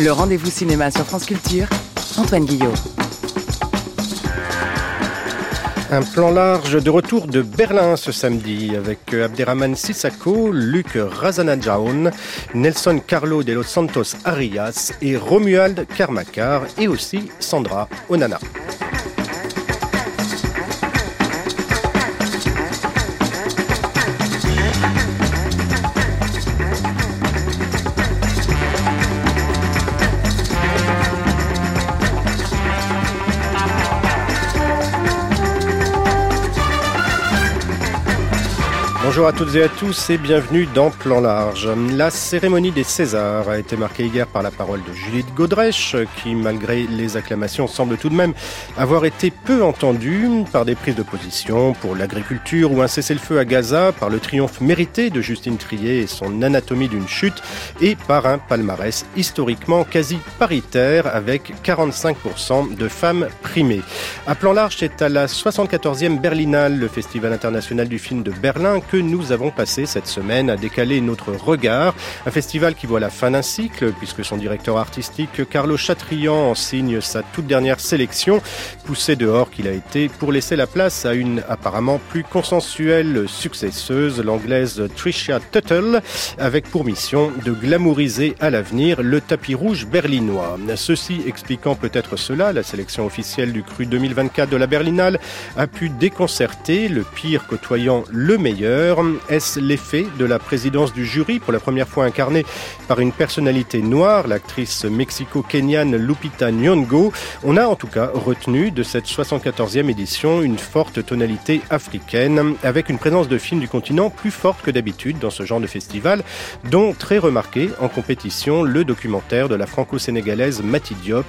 Le rendez-vous cinéma sur France Culture, Antoine Guillot. Un plan large de retour de Berlin ce samedi avec Abderrahman Sissako, Luc Razanajaon, Nelson Carlo de los Santos Arias et Romuald Karmakar et aussi Sandra Onana. Bonjour à toutes et à tous et bienvenue dans Plan Large. La cérémonie des Césars a été marquée hier par la parole de Judith Godrèche, qui, malgré les acclamations, semble tout de même avoir été peu entendue par des prises de position pour l'agriculture ou un cessez-le-feu à Gaza, par le triomphe mérité de Justine Trier et son anatomie d'une chute, et par un palmarès historiquement quasi paritaire avec 45% de femmes primées. À Plan Large, c'est à la 74e Berlinale, le Festival international du film de Berlin, que nous avons passé cette semaine à décaler notre regard. Un festival qui voit la fin d'un cycle, puisque son directeur artistique, Carlo Chatrian, en signe sa toute dernière sélection, poussé dehors qu'il a été pour laisser la place à une apparemment plus consensuelle successeuse, l'anglaise Tricia Tuttle, avec pour mission de glamouriser à l'avenir le tapis rouge berlinois. Ceci expliquant peut-être cela, la sélection officielle du cru 2024 de la Berlinale a pu déconcerter le pire côtoyant le meilleur est-ce l'effet de la présidence du jury, pour la première fois incarnée par une personnalité noire, l'actrice mexico-kenyane Lupita Nyong'o On a en tout cas retenu de cette 74e édition une forte tonalité africaine, avec une présence de films du continent plus forte que d'habitude dans ce genre de festival, dont très remarqué en compétition le documentaire de la franco-sénégalaise Mati Diop,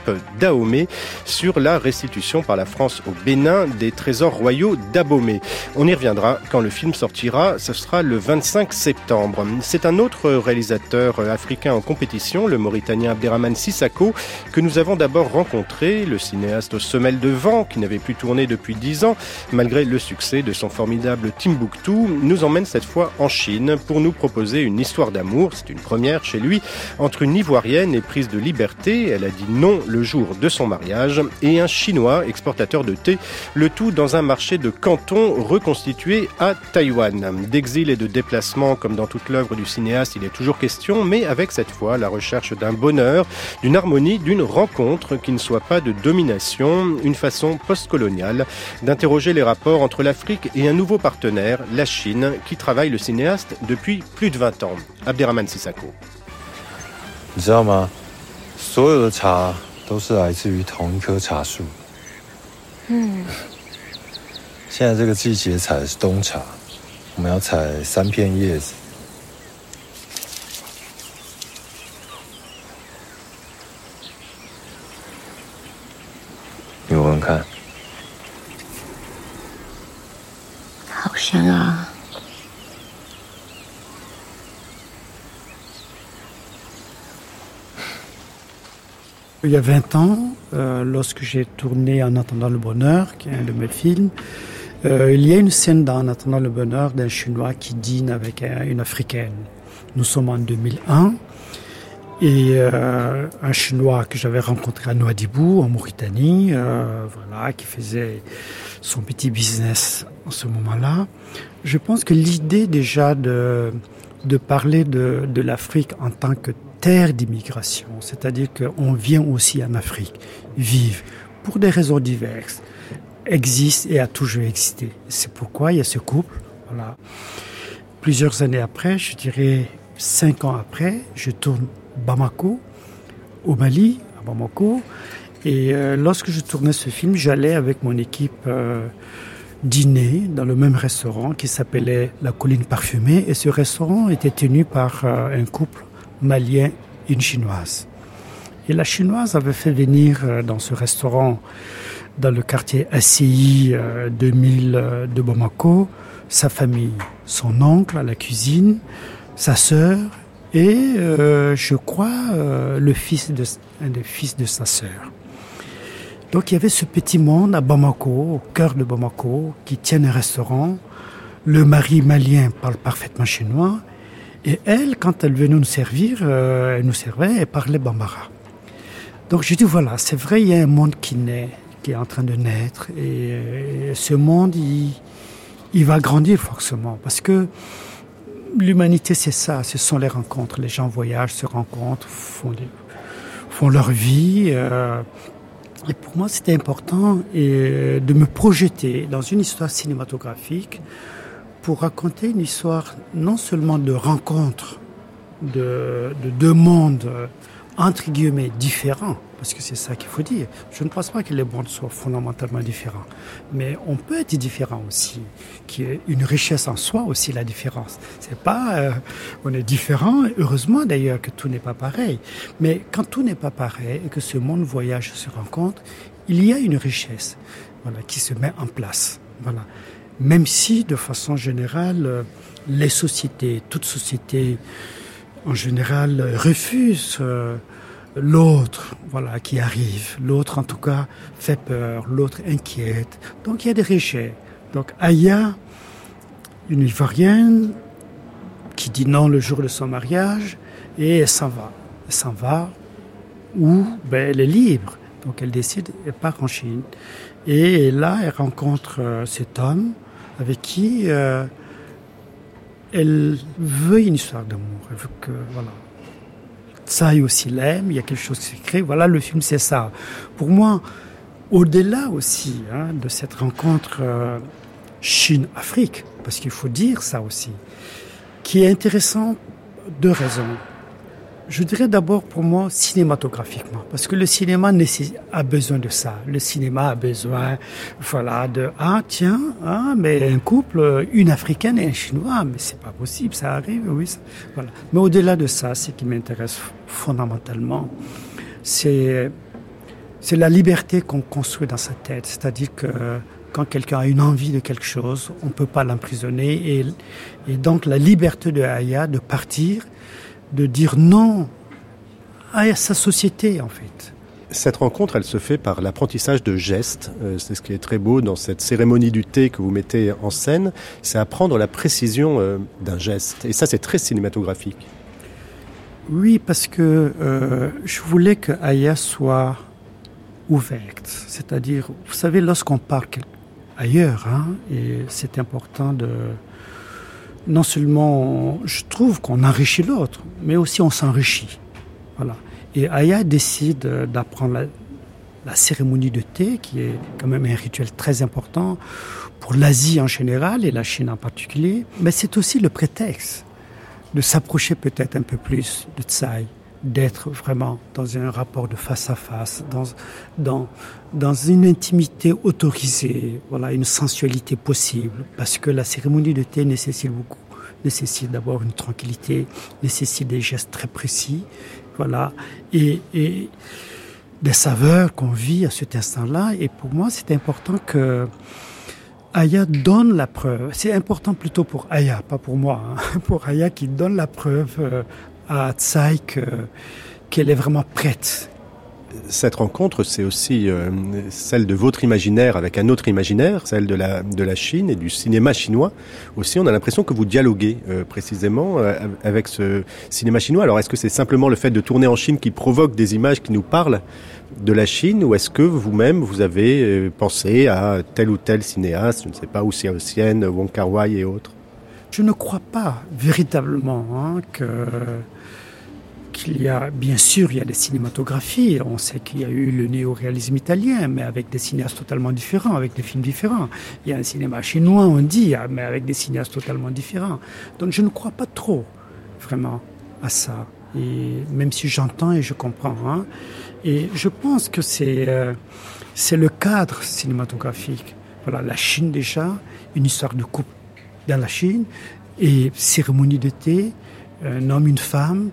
sur la restitution par la France au Bénin des trésors royaux d'Abomey. On y reviendra quand le film sortira ce sera le 25 septembre. C'est un autre réalisateur africain en compétition, le Mauritanien Abderrahman Sissako, que nous avons d'abord rencontré, le cinéaste aux semelles de vent, qui n'avait plus tourné depuis dix ans, malgré le succès de son formidable Timbuktu, nous emmène cette fois en Chine pour nous proposer une histoire d'amour, c'est une première chez lui, entre une Ivoirienne éprise de liberté, elle a dit non le jour de son mariage, et un Chinois exportateur de thé, le tout dans un marché de canton reconstitué à Taïwan D'exil et de déplacement, comme dans toute l'œuvre du cinéaste, il est toujours question, mais avec cette fois la recherche d'un bonheur, d'une harmonie, d'une rencontre qui ne soit pas de domination, une façon postcoloniale d'interroger les rapports entre l'Afrique et un nouveau partenaire, la Chine, qui travaille le cinéaste depuis plus de 20 ans. Abderrahman Sissako. 你知道吗？所有的茶都是来自于同一棵茶树。嗯，现在这个季节采的是冬茶。 我们要采三片叶子，你闻闻看，好香啊！Il y a 20 ans, euh, lorsque j'ai tourné En attendant le bonheur, qui est un de mes films, euh, il y a une scène dans En attendant le bonheur d'un Chinois qui dîne avec une Africaine. Nous sommes en 2001 et euh, un Chinois que j'avais rencontré à Nouadhibou, en Mauritanie, euh, voilà, qui faisait son petit business en ce moment-là. Je pense que l'idée déjà de, parler de, de l'Afrique en tant que terre d'immigration, c'est-à-dire qu'on vient aussi en Afrique, vivre, pour des raisons diverses, existe et a toujours existé. C'est pourquoi il y a ce couple. Voilà. Plusieurs années après, je dirais cinq ans après, je tourne Bamako, au Mali, à Bamako. Et euh, lorsque je tournais ce film, j'allais avec mon équipe euh, dîner dans le même restaurant qui s'appelait La Colline Parfumée. Et ce restaurant était tenu par euh, un couple malien et une chinoise. Et la chinoise avait fait venir dans ce restaurant dans le quartier ACI 2000 euh, de Bamako, sa famille, son oncle à la cuisine, sa sœur et euh, je crois euh, le fils de un des fils de sa sœur. Donc il y avait ce petit monde à Bamako, au cœur de Bamako, qui tient un restaurant. Le mari malien parle parfaitement chinois Et elle, quand elle venait nous servir, euh, elle nous servait, elle parlait bambara. Donc je dis voilà, c'est vrai, il y a un monde qui naît, qui est en train de naître, et, ce monde, il, va grandir forcément, parce que l'humanité, c'est ça, ce sont les rencontres. Les gens voyagent, se rencontrent, font, font leur vie. Euh, et pour moi, c'était important et, de me projeter dans une histoire cinématographique pour raconter une histoire non seulement de rencontres de, de deux mondes entre guillemets différents, parce que c'est ça qu'il faut dire. Je ne pense pas que les mondes soient fondamentalement différents, mais on peut être différent aussi, qui est une richesse en soi aussi la différence. C'est pas, euh, on est différent, heureusement d'ailleurs que tout n'est pas pareil, mais quand tout n'est pas pareil et que ce monde voyage se rencontre, il y a une richesse, voilà, qui se met en place, voilà. Même si de façon générale, les sociétés, toutes sociétés en général refusent euh, l'autre, voilà, qui arrive. L'autre, en tout cas, fait peur. L'autre inquiète. Donc, il y a des rejets. Donc, Aya, une Ivoirienne, qui dit non le jour de son mariage, et elle s'en va. Elle s'en va où? Ben, elle est libre. Donc, elle décide, elle part en Chine. Et là, elle rencontre euh, cet homme avec qui euh, elle veut une histoire d'amour. Elle veut que, voilà, Tsai aussi l'aime, il y a quelque chose qui crée. Voilà, le film, c'est ça. Pour moi, au-delà aussi hein, de cette rencontre euh, Chine-Afrique, parce qu'il faut dire ça aussi, qui est intéressant, deux raisons. Je dirais d'abord pour moi cinématographiquement, parce que le cinéma a besoin de ça. Le cinéma a besoin, voilà, de ah tiens, ah mais un couple, une africaine et un chinois, mais c'est pas possible, ça arrive, oui, voilà. Mais au-delà de ça, ce qui m'intéresse fondamentalement, c'est c'est la liberté qu'on construit dans sa tête, c'est-à-dire que quand quelqu'un a une envie de quelque chose, on ne peut pas l'emprisonner. Et, et, donc la liberté de Aya de partir, de dire non à sa société en fait. Cette rencontre, elle se fait par l'apprentissage de gestes. Euh, c'est ce qui est très beau dans cette cérémonie du thé que vous mettez en scène. C'est apprendre la précision euh, d'un geste. Et ça, c'est très cinématographique. Oui, parce que euh, je voulais que Aya soit ouverte. C'est-à-dire, vous savez, lorsqu'on part ailleurs, hein, et c'est important de, non seulement je trouve qu'on enrichit l'autre, mais aussi on s'enrichit. Voilà. Et Aya décide d'apprendre la, cérémonie de thé, qui est quand même un rituel très important pour l'Asie en général et la Chine en particulier. Mais c'est aussi le prétexte de s'approcher peut-être un peu plus de Tsai, d'être vraiment dans un rapport de face à face, dans, dans, dans une intimité autorisée, voilà, une sensualité possible, parce que la cérémonie de thé nécessite beaucoup, nécessite d'avoir une tranquillité, nécessite des gestes très précis, voilà, et, et des saveurs qu'on vit à cet instant-là. Et pour moi, c'est important que Aya donne la preuve. C'est important plutôt pour Aya, pas pour moi, hein, pour Aya qui donne la preuve euh, à Tsai qu'elle est vraiment prête. Cette rencontre, c'est aussi euh, celle de votre imaginaire avec un autre imaginaire, celle de la, de la Chine et du cinéma chinois. Aussi, on a l'impression que vous dialoguez euh, précisément avec ce cinéma chinois. Alors, est-ce que c'est simplement le fait de tourner en Chine qui provoque des images qui nous parlent de la Chine ou est-ce que vous-même, vous avez pensé à tel ou tel cinéaste, je ne sais pas, ou Sian, Wong Kar-wai et autres? Je ne crois pas véritablement hein, que qu'il y a, bien sûr, il y a des cinématographies. On sait qu'il y a eu le néo-réalisme italien, mais avec des cinéastes totalement différents, avec des films différents. Il y a un cinéma chinois, on dit, mais avec des cinéastes totalement différents. Donc je ne crois pas trop, vraiment, à ça. Et même si j'entends et je comprends. Hein. Et je pense que c'est euh, c'est le cadre cinématographique. Voilà, la Chine déjà, une histoire de couple dans la Chine, et cérémonie de thé, un homme, une femme,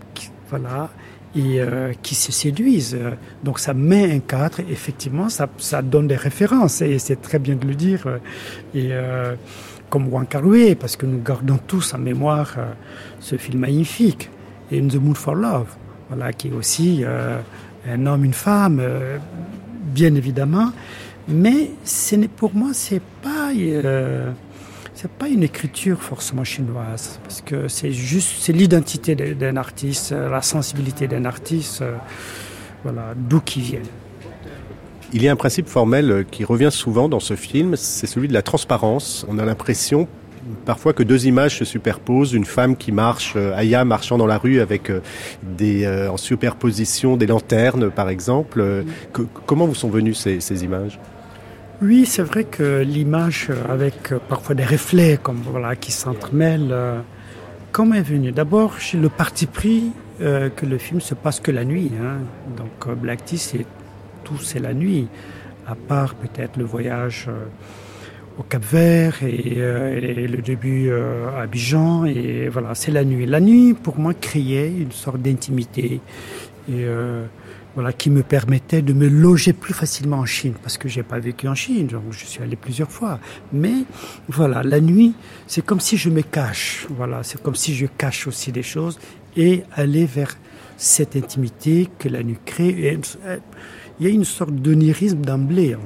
voilà, et euh, qui se séduisent. Donc ça met un cadre, effectivement, ça, ça donne des références, et c'est très bien de le dire. Et euh, comme Wang kar parce que nous gardons tous en mémoire euh, ce film magnifique, et the Mood for Love, voilà, qui est aussi un homme, une femme, bien évidemment. Mais ce pour moi, c'est pas c'est pas une écriture forcément chinoise, parce que c'est juste c'est l'identité d'un artiste, la sensibilité d'un artiste, euh, voilà, d'où qui vient. Il y a un principe formel qui revient souvent dans ce film, c'est celui de la transparence. On a l'impression parfois que deux images se superposent, une femme qui marche, euh, Aya marchant dans la rue avec euh, des, en superposition des lanternes par exemple. comment vous sont venues ces, images? Oui, c'est vrai que l'image avec euh, parfois des reflets comme voilà qui s'entremêlent, euh, comment est venu D'abord, j'ai le parti pris euh, que le film se passe que la nuit. Hein. Donc Black Tea, c'est tout, c'est la nuit, à part peut-être le voyage au Cap Vert et, et le début à Abidjan et voilà, c'est la nuit. La nuit, pour moi, créait une sorte d'intimité et voilà, qui me permettait de me loger plus facilement en Chine, parce que j'ai pas vécu en Chine, donc je suis allé plusieurs fois. Mais voilà, la nuit, c'est comme si je me cache, voilà, c'est comme si je cache aussi des choses et aller vers cette intimité que la nuit crée. il y a une sorte d'onirisme d'emblée,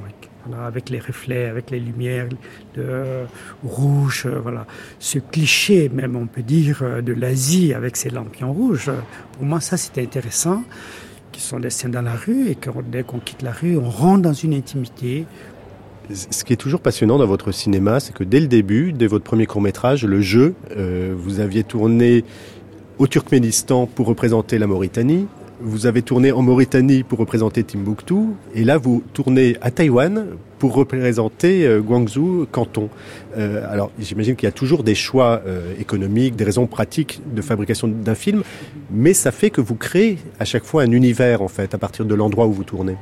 avec les reflets, avec les lumières de, rouges, voilà. Ce cliché, même on peut dire, de l'Asie avec ses lampions rouges, pour moi ça c'était intéressant qui sont des scènes dans la rue et que dès qu'on quitte la rue, on rentre dans une intimité. Ce qui est toujours passionnant dans votre cinéma, c'est que dès le début, dès votre premier court métrage, le jeu, euh, vous aviez tourné au Turkménistan pour représenter la Mauritanie, vous avez tourné en Mauritanie pour représenter Timbuktu, et là vous tournez à Taïwan pour représenter euh, Guangzhou, Canton. Euh, alors j'imagine qu'il y a toujours des choix euh, économiques, des raisons pratiques de fabrication d'un film, mais ça fait que vous créez à chaque fois un univers en fait à partir de l'endroit où vous tournez.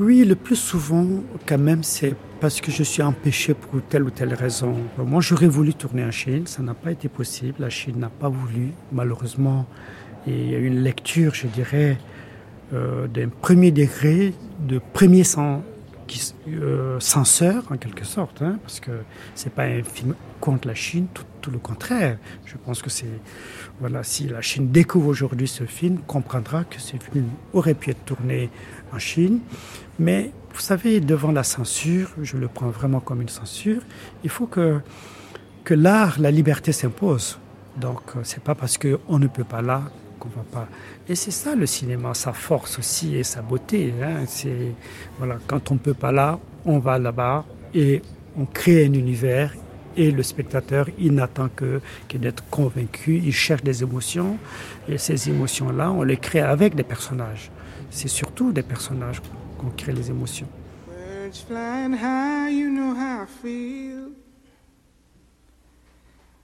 Oui, le plus souvent quand même c'est parce que je suis empêché pour telle ou telle raison. Moi j'aurais voulu tourner en Chine, ça n'a pas été possible, la Chine n'a pas voulu malheureusement et il y a une lecture, je dirais, euh, d'un premier degré, de premier qui, euh, censeur en quelque sorte, hein, parce que c'est pas un film contre la Chine, tout, le contraire. Je pense que c'est voilà, si la Chine découvre aujourd'hui ce film, comprendra que ce film aurait pu être tourné en Chine, mais vous savez, devant la censure, je le prends vraiment comme une censure, il faut que que l'art, la liberté s'impose. Donc, euh, c'est pas parce qu'on ne peut pas là qu'on va pas. Et c'est ça le cinéma, sa force aussi et sa beauté. Hein. C'est voilà, quand on peut pas là, on va là-bas et on crée un univers. Et le spectateur, il n'attend que, que d'être convaincu. Il cherche des émotions. Et ces émotions-là, on les crée avec des personnages. C'est surtout des personnages qu'on crée les émotions.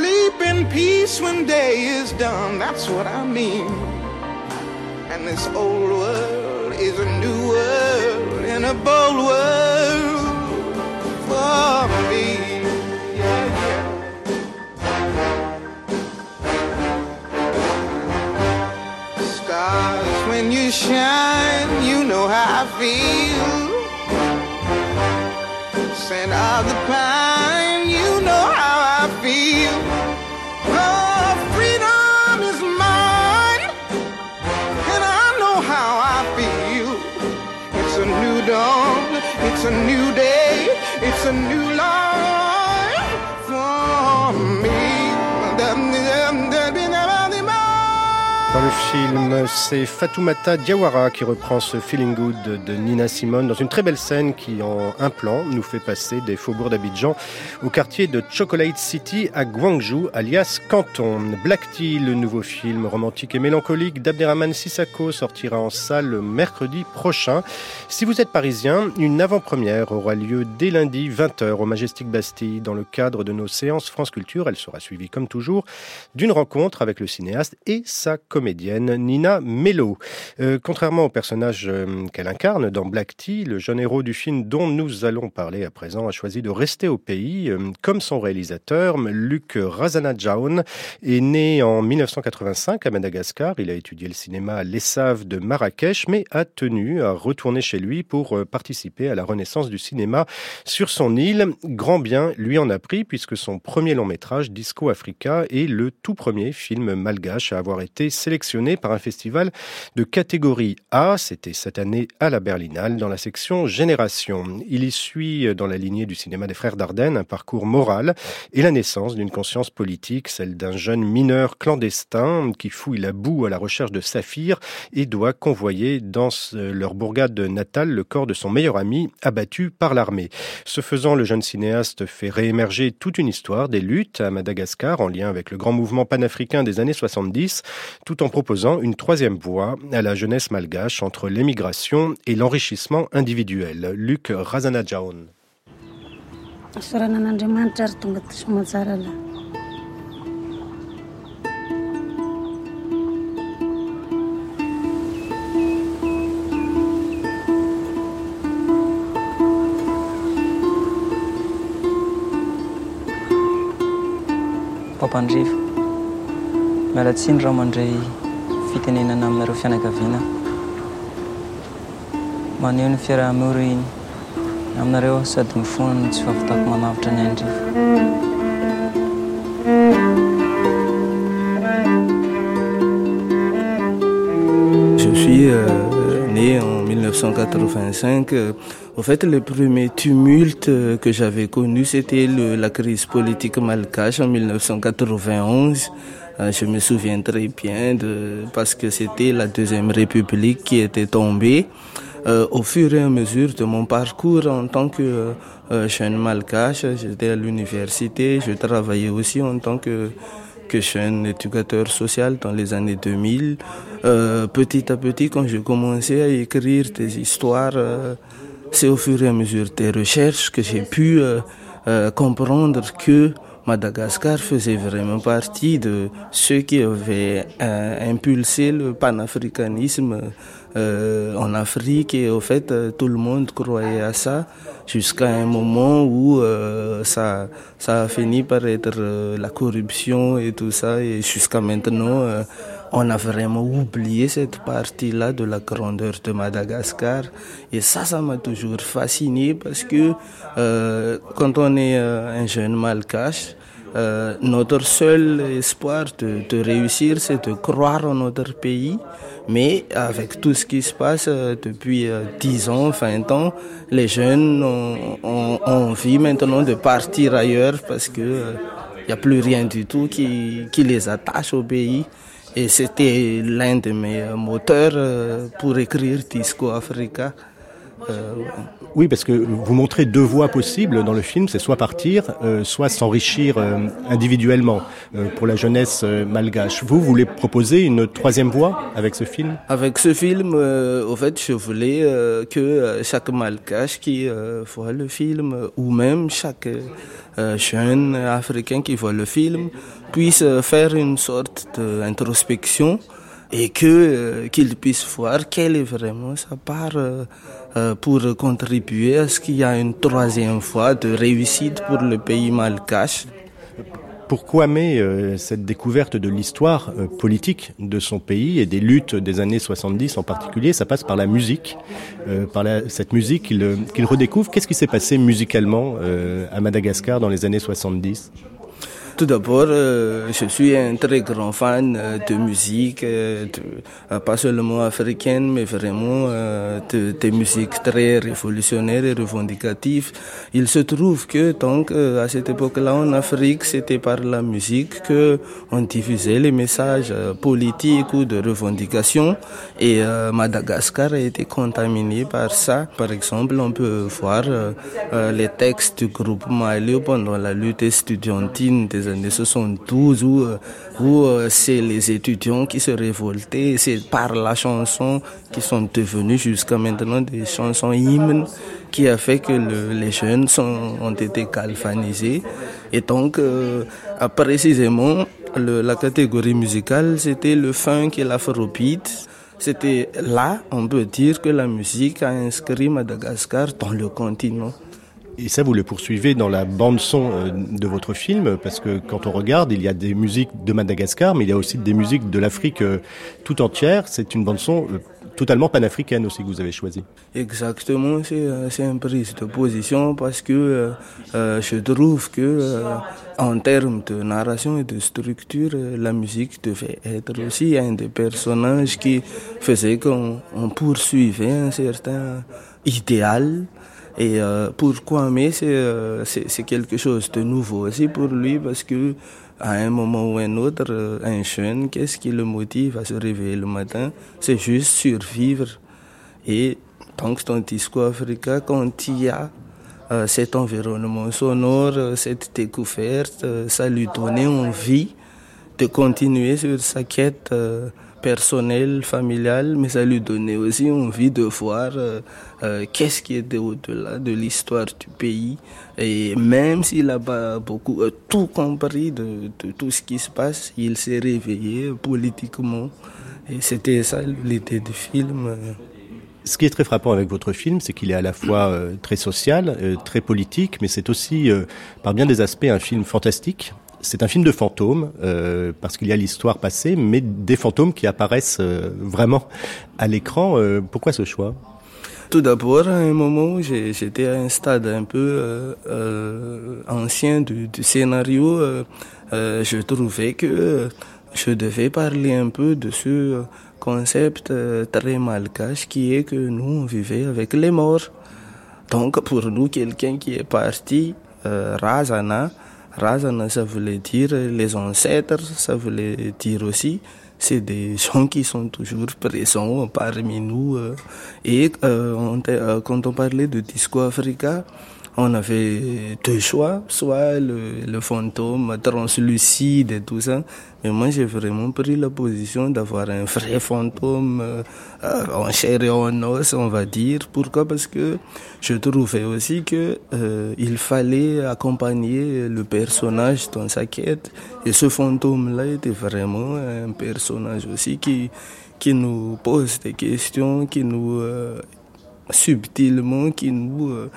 Sleep in peace when day is done, that's what I mean. And this old world is a new world and a bold world for me. Stars, when you shine, you know how I feel. Scent of the pine, A new film, c'est Fatoumata Diawara qui reprend ce Feeling Good de Nina Simone dans une très belle scène qui, en un plan, nous fait passer des faubourgs d'Abidjan au quartier de Chocolate City à Guangzhou, alias Canton. Black Tea, le nouveau film romantique et mélancolique d'Abderrahman Sissako, sortira en salle mercredi prochain. Si vous êtes parisien, une avant-première aura lieu dès lundi 20h au Majestic Bastille dans le cadre de nos séances France Culture. Elle sera suivie, comme toujours, d'une rencontre avec le cinéaste et sa comédienne Nina Mello. Euh, contrairement au personnage euh, qu'elle incarne dans Black Tea, le jeune héros du film dont nous allons parler à présent a choisi de rester au pays. Euh, comme son réalisateur, Luc Razanadjaoun est né en 1985 à Madagascar. Il a étudié le cinéma à l'ESSAV de Marrakech, mais a tenu à retourner chez lui pour participer à la renaissance du cinéma sur son île. Grand bien lui en a pris puisque son premier long métrage, Disco Africa, est le tout premier film malgache à avoir été sélectionné par un festival de catégorie A. C'était cette année à la Berlinale dans la section Génération. Il y suit dans la lignée du cinéma des frères Dardenne un parcours moral et la naissance d'une conscience politique, celle d'un jeune mineur clandestin qui fouille la boue à la recherche de Saphir et doit convoyer dans leur bourgade natale le corps de son meilleur ami abattu par l'armée. Ce faisant, le jeune cinéaste fait réémerger toute une histoire des luttes à Madagascar en lien avec le grand mouvement panafricain des années 70, tout en proposant une troisième voie à la jeunesse malgache entre l'émigration et l'enrichissement individuel. Luc Razanadjaon. Papandrivo Je suis euh, né en 1985. En fait, le premier tumulte que j'avais connu, c'était la crise politique malgache en 1991. Euh, je me souviens très bien de, parce que c'était la deuxième république qui était tombée. Euh, au fur et à mesure de mon parcours en tant que euh, jeune malgache, j'étais à l'université, je travaillais aussi en tant que, que jeune éducateur social dans les années 2000. Euh, petit à petit, quand j'ai commencé à écrire des histoires, c'est au fur et à mesure des recherches que j'ai pu comprendre que Madagascar faisait vraiment partie de ceux qui avaient euh, impulsé le panafricanisme euh, en Afrique. Et au fait euh, tout le monde croyait à ça jusqu'à un moment où ça, ça a fini par être la corruption et tout ça. Et jusqu'à maintenant on a vraiment oublié cette partie-là de la grandeur de Madagascar. Et ça, ça m'a toujours fasciné parce que euh, quand on est euh, un jeune malgache, euh, notre seul espoir de, réussir, c'est de croire en notre pays. Mais avec tout ce qui se passe euh, depuis 10 euh, ans, 20 ans, les jeunes ont, ont, envie maintenant de partir ailleurs parce que il n'y a plus rien du tout qui les attache au pays. Et c'était l'un de mes moteurs euh, pour écrire Disco Africa. Euh, oui, parce que vous montrez deux voies possibles dans le film, c'est soit partir, euh, soit s'enrichir euh, individuellement euh, pour la jeunesse malgache. Vous voulez proposer une troisième voie avec ce film? Avec ce film, au fait, je voulais que chaque malgache qui voit le film, ou même chaque jeune africain qui voit le film, puisse faire une sorte d'introspection et que qu'il puisse voir quelle est vraiment sa part pour contribuer à ce qu'il y a une troisième fois de réussite pour le pays malgache. Pourquoi mais euh, cette découverte de l'histoire euh, politique de son pays et des luttes des années 70 en particulier, ça passe par la musique, euh, par cette musique qu'il qu redécouvre. Qu'est-ce qui s'est passé musicalement euh, à Madagascar dans les années 70 Tout d'abord, euh, je suis un très grand fan euh, de musique, euh, pas seulement africaine, mais vraiment de, de musiques très révolutionnaires et revendicatives. Il se trouve que donc à cette époque-là en Afrique, c'était par la musique que on diffusait les messages politiques ou de revendication. Et Madagascar a été contaminé par ça. Par exemple, on peut voir les textes du groupe Malio pendant la lutte estudiantine des années 72 où, où c'est les étudiants qui se révoltaient. C'est par la chanson qui sont devenues jusqu'à maintenant des chansons hymnes qui a fait que les jeunes ont été galvanisés. Et donc, euh, précisément, la catégorie musicale, c'était le funk et l'afrobeat. C'était là, on peut dire que la musique a inscrit Madagascar dans le continent. Et ça, vous le poursuivez dans la bande-son euh, de votre film, parce que quand on regarde, il y a des musiques de Madagascar, mais il y a aussi des musiques de l'Afrique euh, tout entière. C'est une bande-son euh, totalement panafricaine aussi que vous avez choisie. Exactement, c'est une prise de position parce que je trouve que en termes de narration et de structure, la musique devait être aussi un des personnages qui faisait qu'on poursuivait un certain idéal et euh, pourquoi Mais euh, c'est quelque chose de nouveau aussi pour lui parce que à un moment ou un autre, euh, un jeune, qu'est-ce qui le motive à se réveiller le matin? C'est juste survivre. Et donc dans Disco Africa, quand il y a cet environnement sonore, cette découverte, ça lui donnait envie de continuer sur sa quête personnel, familial, mais ça lui donnait aussi envie de voir euh, euh, qu'est-ce qui était au-delà de l'histoire du pays. Et même s'il n'a pas beaucoup euh, tout compris de, tout ce qui se passe, il s'est réveillé politiquement. Et c'était ça l'idée du film. Ce qui est très frappant avec votre film, c'est qu'il est à la fois très social, très politique, mais c'est aussi, par bien des aspects, un film fantastique c'est un film de fantômes, euh, parce qu'il y a l'histoire passée, mais des fantômes qui apparaissent euh, vraiment à l'écran. Euh, pourquoi ce choix? Tout d'abord, à un moment, j'étais à un stade un peu ancien du, scénario. je trouvais que je devais parler un peu de ce concept très malgache qui est que nous, on vivait avec les morts. Donc, pour nous, quelqu'un qui est parti, Razana, Razana, ça voulait dire les ancêtres, ça voulait dire aussi c'est des gens qui sont toujours présents parmi nous. Euh, et euh, euh, quand on parlait de Disco Africa, on avait deux choix, soit le, fantôme translucide et tout ça, mais moi j'ai vraiment pris la position d'avoir un vrai fantôme euh, en chair et en os, on va dire. Pourquoi? Parce que je trouvais aussi que euh, il fallait accompagner le personnage dans sa quête, et ce fantôme-là était vraiment un personnage aussi qui qui nous pose des questions, qui nous euh, subtilement qui nous euh,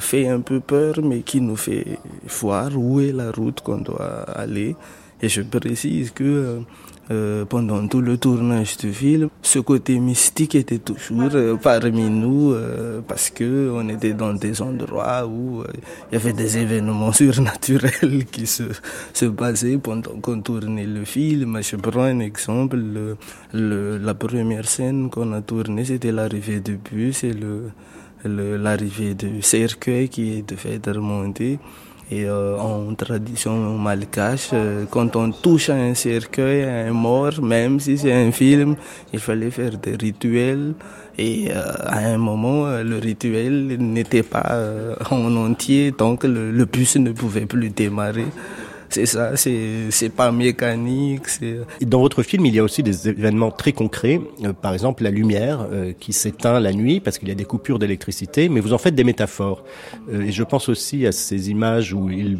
fait un peu peur, mais qui nous fait voir où est la route qu'on doit aller. Et je précise que euh, euh, pendant tout le tournage du film, ce côté mystique était toujours parmi nous parce que on était dans des endroits où il y avait des événements surnaturels qui se, se passaient pendant qu'on tournait le film. Je prends un exemple, le, la première scène qu'on a tournée, c'était l'arrivée du bus et le l'arrivée du cercueil qui devait être remonté. Et euh, en tradition malgache, euh, quand on touche à un cercueil, à un mort, même si c'est un film, il fallait faire des rituels. Et euh, à un moment, le rituel n'était pas en entier, donc le, le bus ne pouvait plus démarrer. C'est ça, c'est pas mécanique. Dans votre film, il y a aussi des événements très concrets. Euh, par exemple, la lumière euh, qui s'éteint la nuit parce qu'il y a des coupures d'électricité, mais vous en faites des métaphores. Euh, et je pense aussi à ces images où il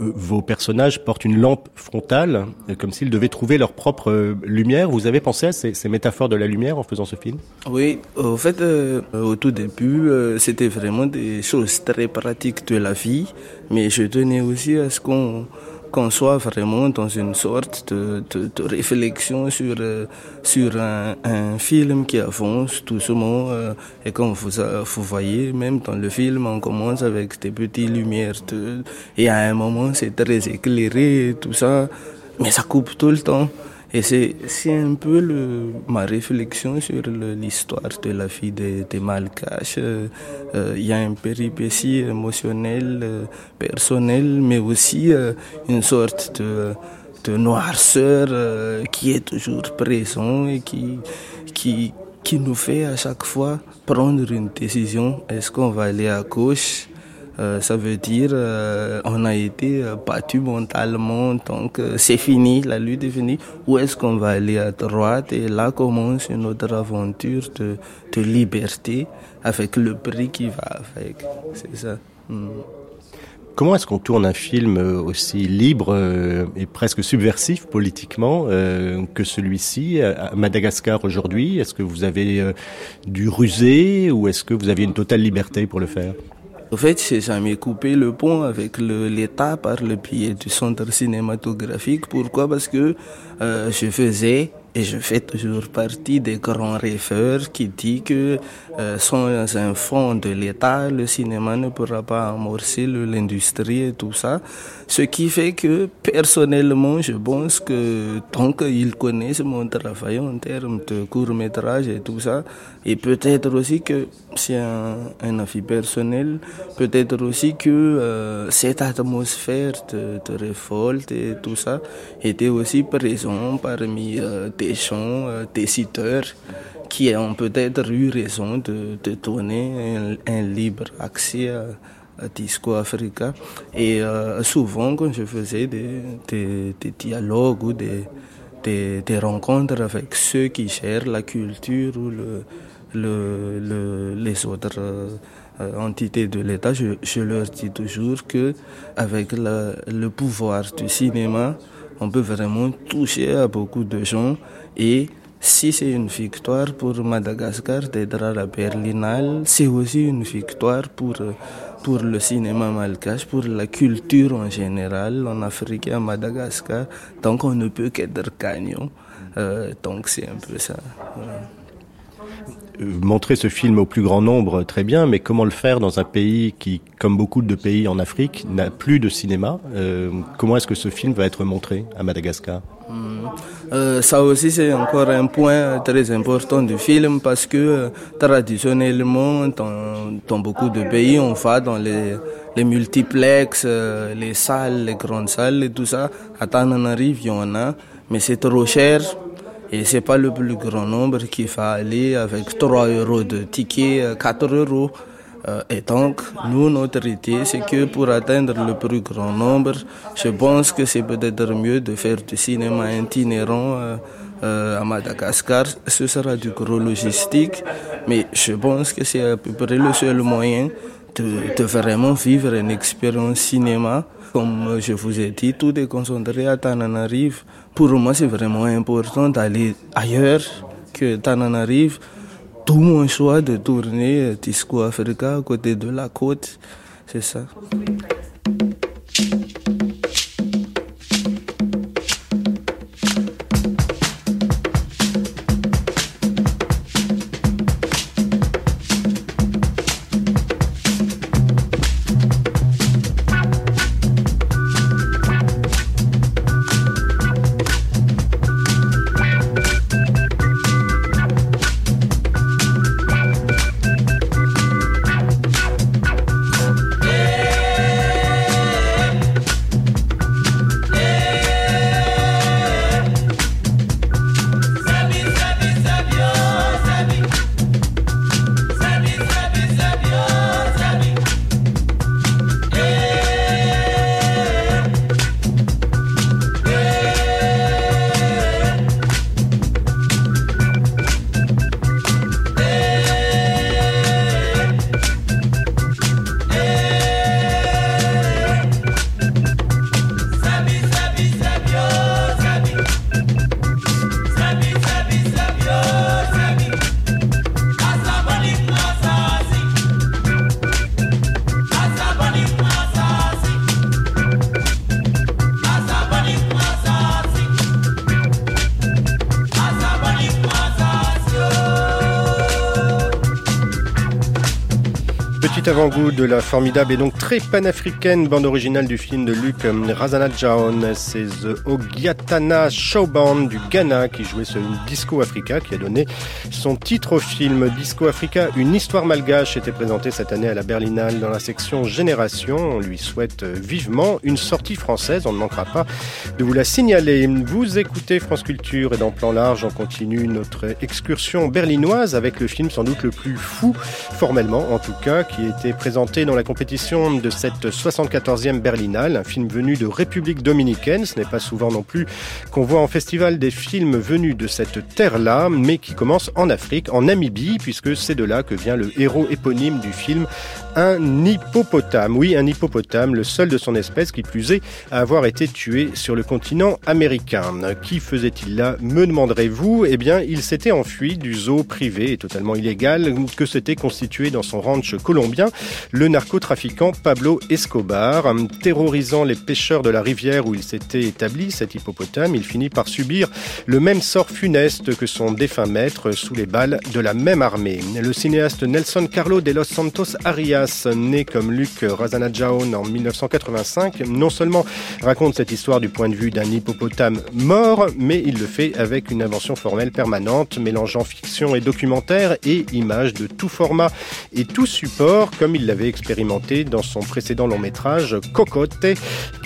vos personnages portent une lampe frontale, euh, comme s'ils devaient trouver leur propre euh, lumière. Vous avez pensé à ces, métaphores de la lumière en faisant ce film? Oui, au fait, au tout début, c'était vraiment des choses très pratiques de la vie, mais je tenais aussi à ce qu'on qu'on soit vraiment dans une sorte de, réflexion sur, euh, un, film qui avance doucement. Euh, et comme vous, vous voyez, même dans le film, on commence avec des petites lumières. Et à un moment, c'est très éclairé et tout ça. Mais ça coupe tout le temps. Et c'est, un peu le, ma réflexion sur l'histoire de la des de Malgaches. Euh, euh, il y a une péripétie émotionnelle, euh, personnelle, mais aussi euh, une sorte de, de noirceur qui est toujours présent et qui, qui, qui nous fait à chaque fois prendre une décision. Est-ce qu'on va aller à gauche? Euh, ça veut dire euh, on a été euh, battu mentalement, donc euh, c'est fini, la lutte est finie. Où est-ce qu'on va aller à droite? Et là commence une autre aventure de, liberté avec le prix qui va avec. C'est ça. Mm. Comment est-ce qu'on tourne un film aussi libre et presque subversif politiquement que celui-ci à Madagascar aujourd'hui? Est-ce que vous avez dû ruser ou est-ce que vous aviez une totale liberté pour le faire? En fait, j'ai jamais coupé le pont avec l'État par le biais du centre cinématographique. Pourquoi? Parce que euh, je faisais et je fais toujours partie des grands rêveurs qui disent que euh, sans un fonds de l'État, le cinéma ne pourra pas amorcer l'industrie et tout ça. Ce qui fait que personnellement, je pense que tant qu'ils connaissent mon travail en termes de court métrage et tout ça, et peut-être aussi que c'est un, avis personnel, peut-être aussi que euh, cette atmosphère de, de révolte et tout ça était aussi présent parmi euh, des gens, euh, des citeurs qui ont peut-être eu raison de, donner un, libre accès à, Disco Africa. Et euh, souvent, quand je faisais des, des, dialogues ou des, des, rencontres avec ceux qui gèrent la culture ou le, le, le, les autres euh, entités de l'État, je, je, leur dis toujours que avec le pouvoir du cinéma, on peut vraiment toucher à beaucoup de gens et si c'est une victoire pour Madagascar d'être la Berlinale, c'est aussi une victoire pour, le cinéma malgache, pour la culture en général en Afrique et à Madagascar. Donc on ne peut qu'être gagnant. Euh, donc c'est un peu ça. Euh, montrer ce film au plus grand nombre, très bien, mais comment le faire dans un pays qui, comme beaucoup de pays en Afrique, n'a plus de cinéma euh, Comment est-ce que ce film va être montré à Madagascar? Mmh. euh, Ça aussi, c'est encore un point très important du film parce que traditionnellement, dans, dans, beaucoup de pays, on va dans les, les multiplex, euh, les salles, les grandes salles et tout ça. À Tananarive, il y en a, mais c'est trop cher et c'est pas le plus grand nombre qui va aller avec 3 euros de ticket, 4 euros. Euh, et donc, nous, notre idée, c'est que pour atteindre le plus grand nombre, je pense que c'est peut-être mieux de faire du cinéma itinérant euh, euh, à Madagascar. Ce sera du gros logistique, mais je pense que c'est à peu près le seul moyen de, de vraiment vivre une expérience cinéma. Comme je vous ai dit, tout est concentré à Tananarive. Pour moi, c'est vraiment important d'aller ailleurs que Tananarive. Tout mon choix de tourner Disco Africa à côté de la côte, c'est ça. Avant-goût de la formidable et donc très panafricaine bande originale du film de Luc Razanajaon. C'est The Ogiatana Show Band du Ghana qui jouait sur une Disco Africa qui a donné son titre au film. Disco Africa, une histoire malgache était présentée cette année à la Berlinale dans la section Génération. On lui souhaite vivement une sortie française. On ne manquera pas de vous la signaler. Vous écoutez France Culture et dans Plan Large, on continue notre excursion berlinoise avec le film sans doute le plus fou, formellement en tout cas, qui a été présenté dans la compétition de cette 74e Berlinale, un film venu de République dominicaine. Ce n'est pas souvent non plus qu'on voit en festival des films venus de cette terre-là, mais qui commence en Afrique, en Namibie, puisque c'est de là que vient le héros éponyme du film, un hippopotame. Oui, un hippopotame, le seul de son espèce qui plus est à avoir été tué sur le continent américain. Qui faisait-il là, me demanderez-vous? Eh bien, il s'était enfui du zoo privé et totalement illégal que s'était constitué dans son ranch colombien le narcotrafiquant Pablo Escobar. Terrorisant les pêcheurs de la rivière où il s'était établi, cet hippopotame, il finit par subir le même sort funeste que son défunt maître sous les balles de la même armée. Le cinéaste Nelson Carlo de los Santos Arias, né comme Luc Razanajaon en 1985, non seulement raconte cette histoire du point de vue d'un hippopotame mort, mais il le fait avec une invention formelle permanente, mélangeant fiction et documentaire et images de tout format et tout support, comme il l'avait expérimenté dans son précédent long métrage Cocotte,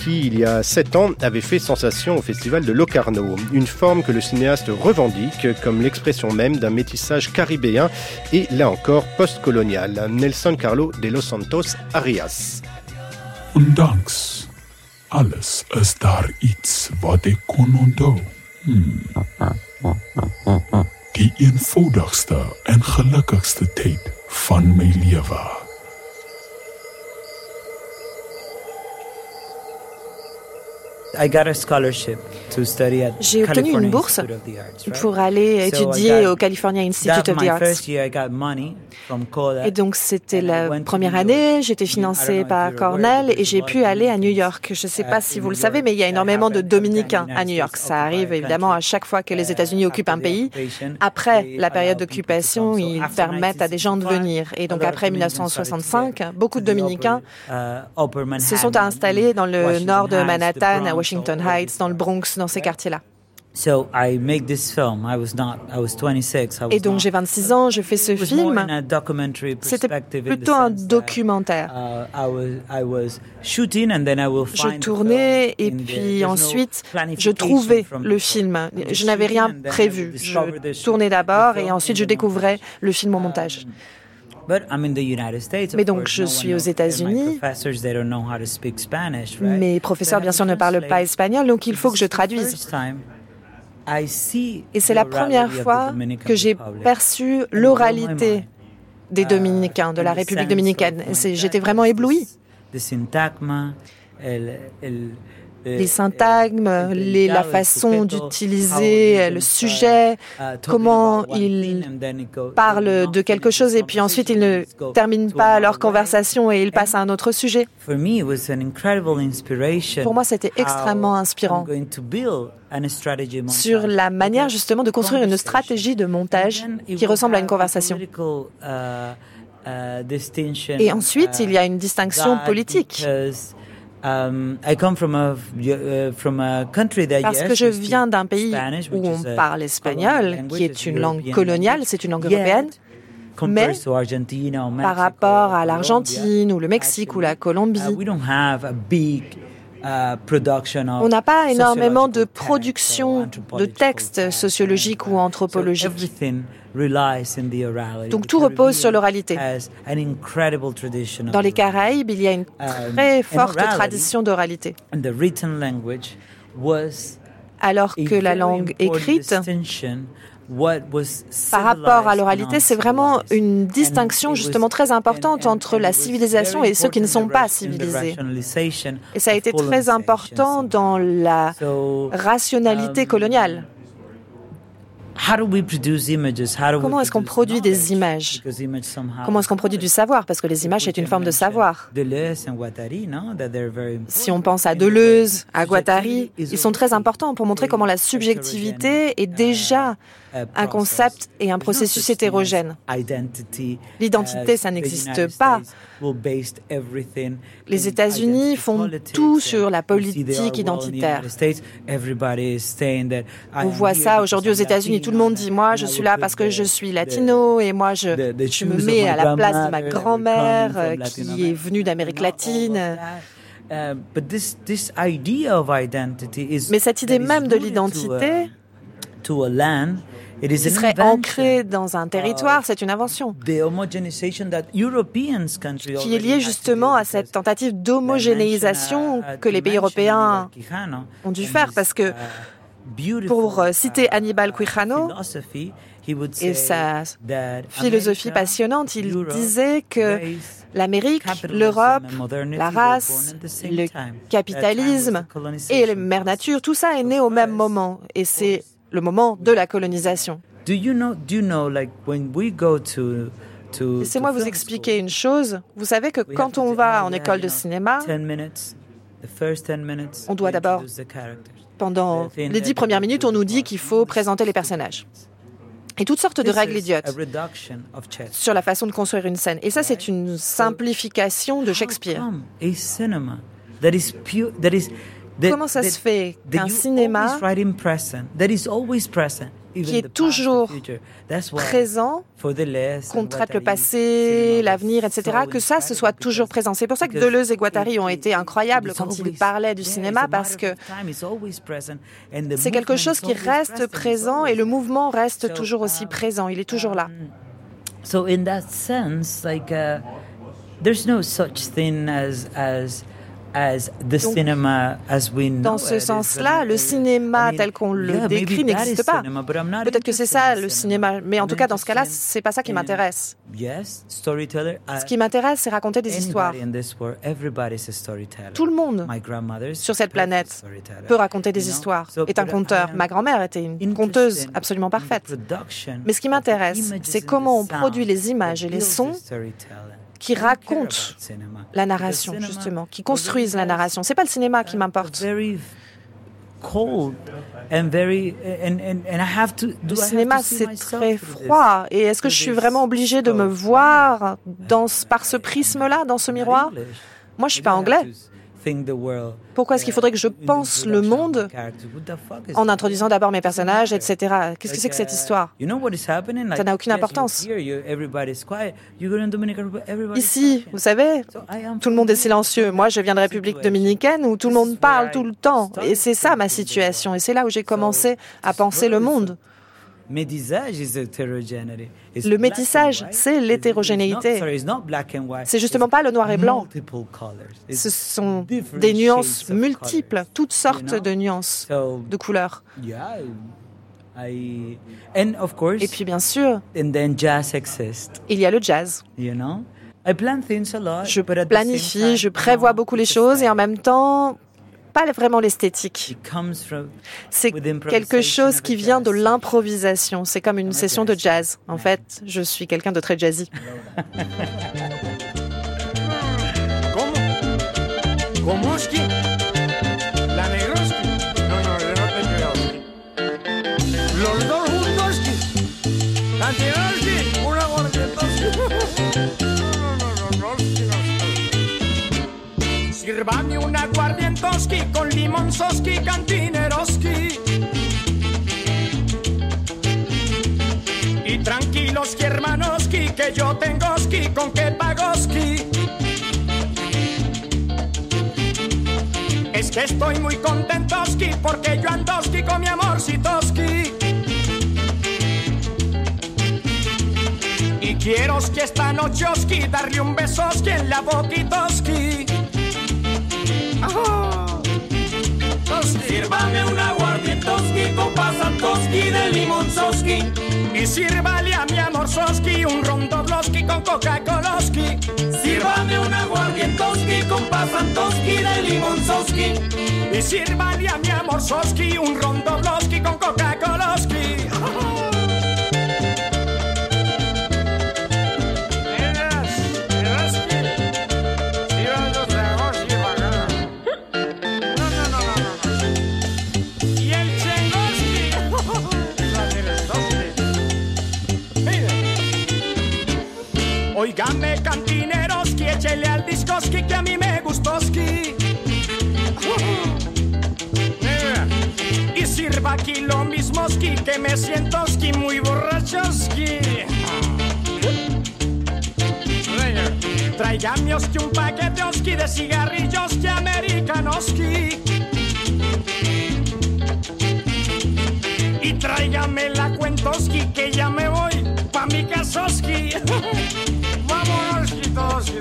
qui il y a sept ans avait fait sensation au festival de Locarno. Une forme que le cinéaste revendique comme l'expression même d'un métissage caribéen et là encore post-colonial. Nelson Carlo de Los Santos Arias. Ondanks alles is daar iets wat ek kon onthou. Hmm. Die eenvoudigste en gelukkigste tyd van my lewe. J'ai obtenu une bourse pour aller étudier au California Institute of the Arts. Et donc c'était la première année, j'étais financée par Cornell et j'ai pu aller à New York. Je ne sais pas si vous le savez, mais il y a énormément de Dominicains à New York. Ça arrive évidemment à chaque fois que les États-Unis occupent un pays. Après la période d'occupation, ils permettent à des gens de venir. Et donc après 1965, beaucoup de Dominicains se sont installés dans le nord de Manhattan, à Washington Heights, dans le Bronx, dans ces quartiers-là. Et donc j'ai 26 ans, je fais ce film. C'était plutôt un documentaire. Je tournais et puis ensuite je trouvais le film. Je n'avais rien prévu. Je tournais d'abord et ensuite je découvrais le film au montage. Mais donc, je suis aux États-Unis. Mes professeurs, bien sûr, ne parlent pas espagnol, donc il faut que je traduise. Et c'est la première fois que j'ai perçu l'oralité des Dominicains, de la République dominicaine. J'étais vraiment ébloui les syntagmes, les, la façon d'utiliser le sujet, comment ils parlent de quelque chose et puis ensuite ils ne terminent pas leur conversation et ils passent à un autre sujet. Pour moi, c'était extrêmement inspirant sur la manière justement de construire une stratégie de montage qui ressemble à une conversation. Et ensuite, il y a une distinction politique. I come from a, from a country that, Parce que je viens d'un pays où on parle espagnol, qui est une langue coloniale, c'est une langue européenne. Mais par rapport à l'Argentine ou le Mexique ou la Colombie, uh, uh, on n'a pas énormément de production de textes sociologiques ou anthropologiques. Donc tout repose sur l'oralité. Dans les Caraïbes, il y a une um, très forte tradition d'oralité. Alors que la langue écrite, par rapport à l'oralité, c'est vraiment une distinction justement très importante entre la civilisation et ceux qui ne sont pas civilisés. Et ça a été très important dans la rationalité um, coloniale. Comment est-ce qu'on produit des images? Comment est-ce qu'on produit du savoir? Parce que les images, c'est une forme de savoir. Si on pense à Deleuze, à Guattari, ils sont très importants pour montrer comment la subjectivité est déjà un concept et un processus hétérogène. L'identité, ça n'existe pas. Les États-Unis font tout sur la politique identitaire. On voit ça aujourd'hui aux États-Unis. Tout le monde dit, moi, je suis là parce que je suis latino et moi, je, je me mets à la place de ma grand-mère euh, qui est venue d'Amérique latine. Uh, Mais cette idée même de l'identité qui serait ancré dans un territoire, c'est une invention. qui est liée justement à cette tentative d'homogénéisation que les pays européens ont dû faire parce que pour euh, citer Hannibal Quijano et sa philosophie passionnante, il disait que l'Amérique, l'Europe, la race, le capitalisme et la mère nature, tout ça est né au même moment et c'est le moment de la colonisation. Laissez-moi vous expliquer une chose. Vous savez que quand on va en école de cinéma, on doit d'abord, pendant les dix premières minutes, on nous dit qu'il faut présenter les personnages. Et toutes sortes de règles idiotes sur la façon de construire une scène. Et ça, c'est une simplification de Shakespeare. Comment ça se fait qu'un cinéma qui est toujours présent, qu'on traite le passé, l'avenir, etc., que ça, ce soit toujours présent. C'est pour ça que Deleuze et Guattari ont été incroyables quand ils parlaient du cinéma, parce que c'est quelque chose qui reste présent et le mouvement reste toujours aussi présent. Il est toujours là. So in that sense, like, uh, there's no such thing as as dans ce sens-là, le cinéma tel qu'on le décrit n'existe pas. Peut-être que c'est ça le cinéma, mais en tout cas, dans ce cas-là, c'est pas ça qui m'intéresse. Ce qui m'intéresse, c'est raconter des histoires. Tout le monde sur cette planète peut raconter des histoires, est un conteur. Ma grand-mère était une conteuse absolument parfaite. Mais ce qui m'intéresse, c'est comment on produit les images et les sons qui racontent la narration, justement, qui construisent la narration. C'est pas le cinéma qui m'importe. Le cinéma, c'est très froid. Et est-ce que je suis vraiment obligée de me voir dans, par ce prisme-là, dans ce miroir? Moi, je suis pas anglais. Pourquoi est-ce qu'il faudrait que je pense le monde en introduisant d'abord mes personnages, etc. Qu'est-ce que c'est que cette histoire Ça n'a aucune importance. Ici, vous savez, tout le monde est silencieux. Moi, je viens de République dominicaine où tout le monde parle tout le temps. Et c'est ça ma situation. Et c'est là où j'ai commencé à penser le monde. Le métissage, c'est l'hétérogénéité. C'est justement pas le noir et blanc. Ce sont des nuances multiples, toutes sortes de nuances, de couleurs. Et puis bien sûr, il y a le jazz. Je planifie, je prévois beaucoup les choses et en même temps, pas vraiment l'esthétique. C'est quelque chose qui vient de l'improvisation. C'est comme une session de jazz. En fait, je suis quelqu'un de très jazzy. con limonzoski, cantineroski. Y tranquilos, hermanoski, que yo tengo ski con que pagoski. Es que estoy muy contentoski porque yo andoski con mi amorcitoski. Y quiero que esta noche darle un besoski en la boquitoski. Sírvame un aguardientoski con pasantoski de limonzoski. Y sírvale a mi amor soski un rondobloski con Coca-Coloski. Sírvame un aguardientoski con pasantoski de limonzoski. Y sírvale a mi amor soski un rondobloski con Coca-Coloski. Oigame cantineroski, échele al discoski que a mí me gustoski. Y sirva aquí lo mismoski, que me sientoski muy borrachoski. Tráigame un paquete oski de cigarrillos que americanoski. Y tráigame la cuentoski que ya me voy pa' mi casoski. Pues.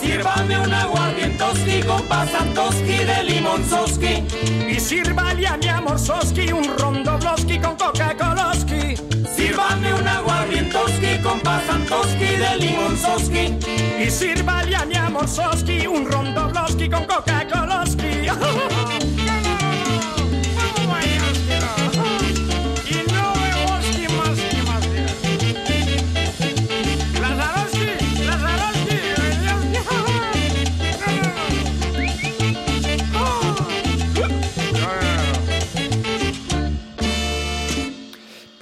Sírvame un aguardientoski con pasantoski de limonzoski. Y sírvale a mi amor soski un rondobloski con Coca-Coloski. Sírvame un aguardientoski con pasantoski de limonzoski. Y sírvale a mi amor soski un rondobloski con Coca-Coloski.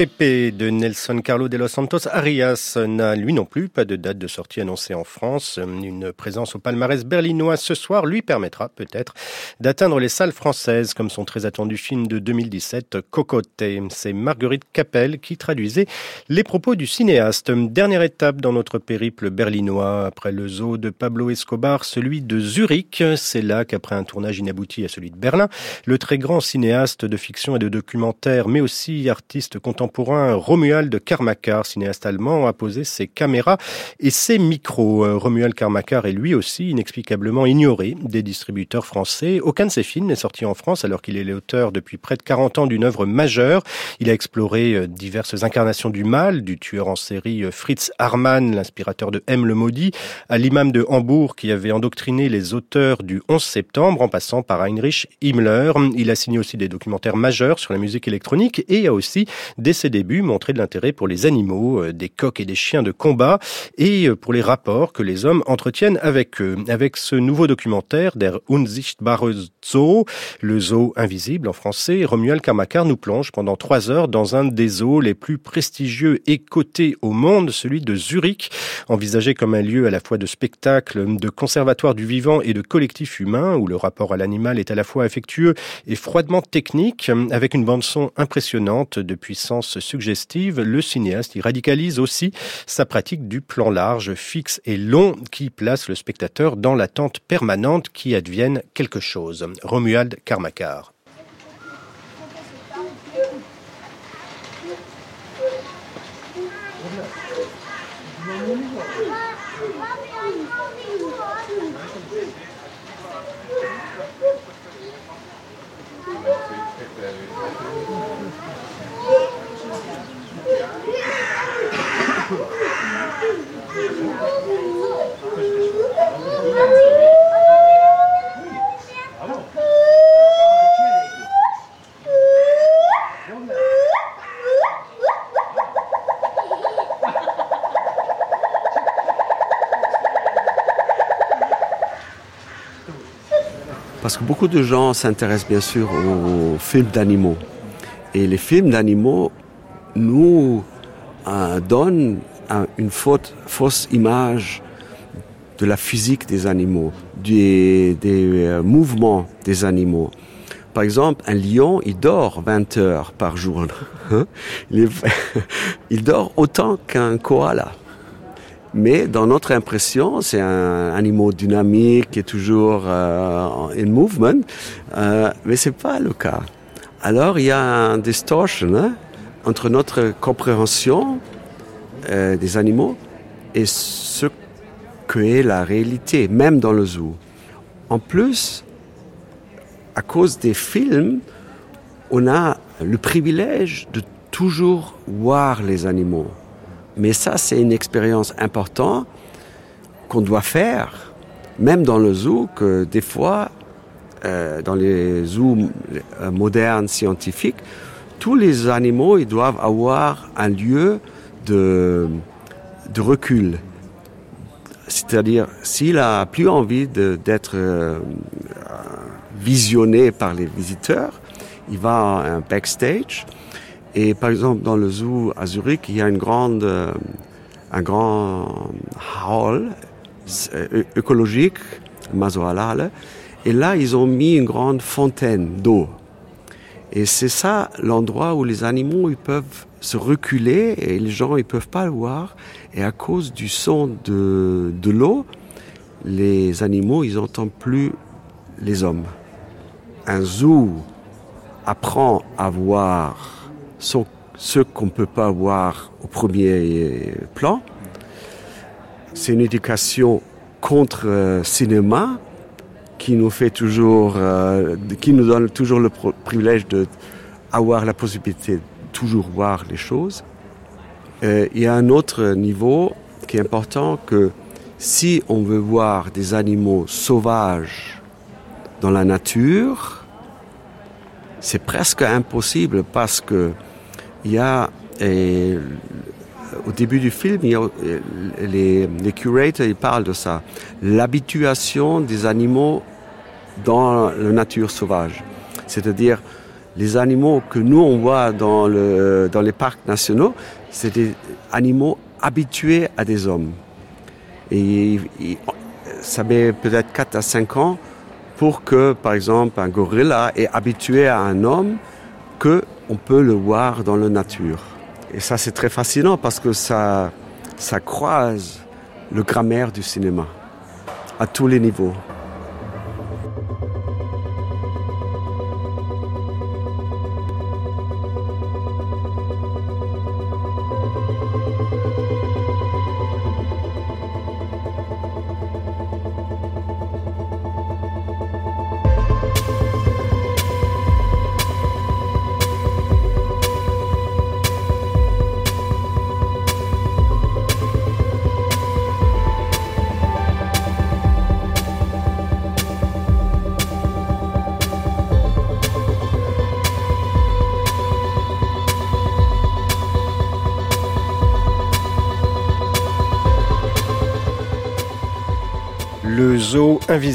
Pepe de Nelson Carlo de los Santos Arias n'a lui non plus pas de date de sortie annoncée en France. Une présence au palmarès berlinois ce soir lui permettra peut-être d'atteindre les salles françaises comme son très attendu film de 2017 Cocotte. C'est Marguerite Capel qui traduisait les propos du cinéaste. Dernière étape dans notre périple berlinois après le zoo de Pablo Escobar, celui de Zurich. C'est là qu'après un tournage inabouti à celui de Berlin, le très grand cinéaste de fiction et de documentaire mais aussi artiste contemporain un Romuald Karmakar, cinéaste allemand, a posé ses caméras et ses micros. Euh, Romuald Karmakar est lui aussi inexplicablement ignoré des distributeurs français. Aucun de ses films n'est sorti en France alors qu'il est l'auteur depuis près de 40 ans d'une œuvre majeure. Il a exploré euh, diverses incarnations du mal, du tueur en série euh, Fritz Harman, l'inspirateur de M le maudit, à l'imam de Hambourg qui avait endoctriné les auteurs du 11 septembre en passant par Heinrich Himmler. Il a signé aussi des documentaires majeurs sur la musique électronique et a aussi des ses débuts, montré de l'intérêt pour les animaux, euh, des coqs et des chiens de combat, et euh, pour les rapports que les hommes entretiennent avec eux. Avec ce nouveau documentaire, Der Unsichtbare Zoo, le zoo invisible en français, Romuald Kamakar nous plonge pendant trois heures dans un des zoos les plus prestigieux et cotés au monde, celui de Zurich, envisagé comme un lieu à la fois de spectacle, de conservatoire du vivant et de collectif humain, où le rapport à l'animal est à la fois affectueux et froidement technique, avec une bande-son impressionnante de puissance suggestive, le cinéaste y radicalise aussi sa pratique du plan large, fixe et long qui place le spectateur dans l'attente permanente qui advienne quelque chose. Romuald Karmakar. Parce que beaucoup de gens s'intéressent bien sûr aux films d'animaux. Et les films d'animaux nous euh, donnent une fausse image de la physique des animaux, des, euh, mouvements des animaux. Par exemple, un lion, il dort 20 heures par jour. Hein? il dort autant qu'un koala. Mais dans notre impression, c'est un animal dynamique est toujours euh, in movement, euh, mais c'est pas le cas. Alors il y a un distortion hein, entre notre compréhension euh, des animaux et ce qu'est la réalité, même dans le zoo. En plus, à cause des films, on a le privilège de toujours voir les animaux. Mais ça, c'est une expérience importante qu'on doit faire, même dans le zoo, que des fois, euh, dans les zoos euh, modernes scientifiques, tous les animaux, ils doivent avoir un lieu de, recul. C'est-à-dire, s'il a plus envie d'être euh, visionné par les visiteurs, il va à un backstage et par exemple, dans le zoo à Zurich, il y a une grande, euh, un grand hall écologique, Mazoalale, et là ils ont mis une grande fontaine d'eau. Et c'est ça l'endroit où les animaux ils peuvent se reculer et les gens ils peuvent pas le voir. Et à cause du son de, de l'eau, les animaux ils n'entendent plus les hommes. Un zoo apprend à voir ce qu'on ne peut pas voir au premier plan. C'est une éducation contre euh, cinéma qui nous fait toujours, euh, qui nous donne toujours le privilège d'avoir la possibilité de toujours voir les choses. Euh, il y a un autre niveau qui est important que si on veut voir des animaux sauvages dans la nature, c'est presque impossible parce que il y a au début du film, les, les curators ils parlent de ça, l'habituation des animaux dans la nature sauvage. C'est-à-dire, les animaux que nous on voit dans les parcs nationaux, c'est des animaux habitués à des hommes. Et, ça met peut-être 4 à 5 ans pour que, par exemple, un gorilla est habitué à un homme que on peut le voir dans la nature. Et ça, c'est très fascinant parce que ça, croise le grammaire du cinéma à tous les niveaux.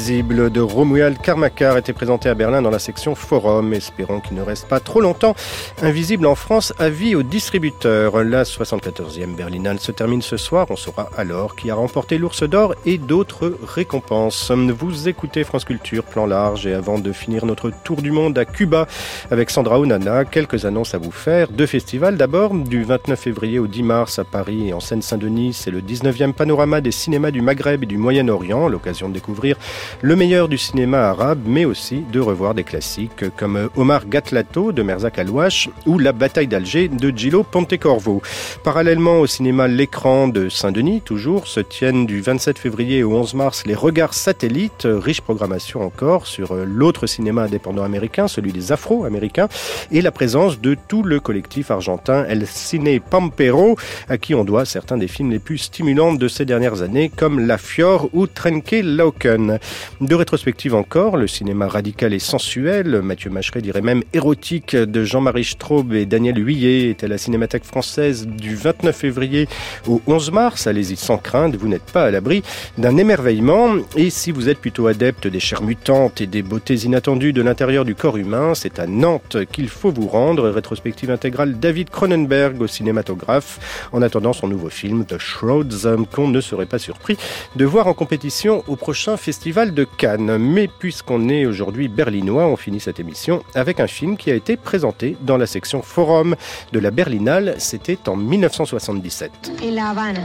busy invisible de Romuald Karmakar était présenté à Berlin dans la section Forum. Espérons qu'il ne reste pas trop longtemps invisible en France. Avis aux distributeurs. La 74e Berlinale se termine ce soir. On saura alors qui a remporté l'ours d'or et d'autres récompenses. Vous écoutez France Culture, plan large. Et avant de finir notre tour du monde à Cuba avec Sandra Onana, quelques annonces à vous faire. Deux festivals d'abord, du 29 février au 10 mars à Paris et en Seine-Saint-Denis. C'est le 19e panorama des cinémas du Maghreb et du Moyen-Orient. L'occasion de découvrir le meilleur du cinéma arabe, mais aussi de revoir des classiques comme Omar Gatlato de Merzak Alouache ou La bataille d'Alger de Gillo Pontecorvo. Parallèlement au cinéma L'écran de Saint-Denis, toujours, se tiennent du 27 février au 11 mars les regards satellites, riche programmation encore sur l'autre cinéma indépendant américain, celui des Afro-américains, et la présence de tout le collectif argentin El Cine Pampero, à qui on doit certains des films les plus stimulants de ces dernières années, comme La Fior ou Trenke Lauken. De rétrospective encore, le cinéma radical et sensuel, Mathieu Macheret dirait même érotique, de Jean-Marie Straub et Daniel Huillet est à la Cinémathèque française du 29 février au 11 mars. Allez-y sans crainte, vous n'êtes pas à l'abri d'un émerveillement. Et si vous êtes plutôt adepte des chairs mutantes et des beautés inattendues de l'intérieur du corps humain, c'est à Nantes qu'il faut vous rendre. Rétrospective intégrale David Cronenberg au cinématographe, en attendant son nouveau film The Shrouds, qu'on ne serait pas surpris de voir en compétition au prochain festival de Cannes. Mais puisqu'on est aujourd'hui berlinois, on finit cette émission avec un film qui a été présenté dans la section Forum de la Berlinale. C'était en 1977. En La Habana,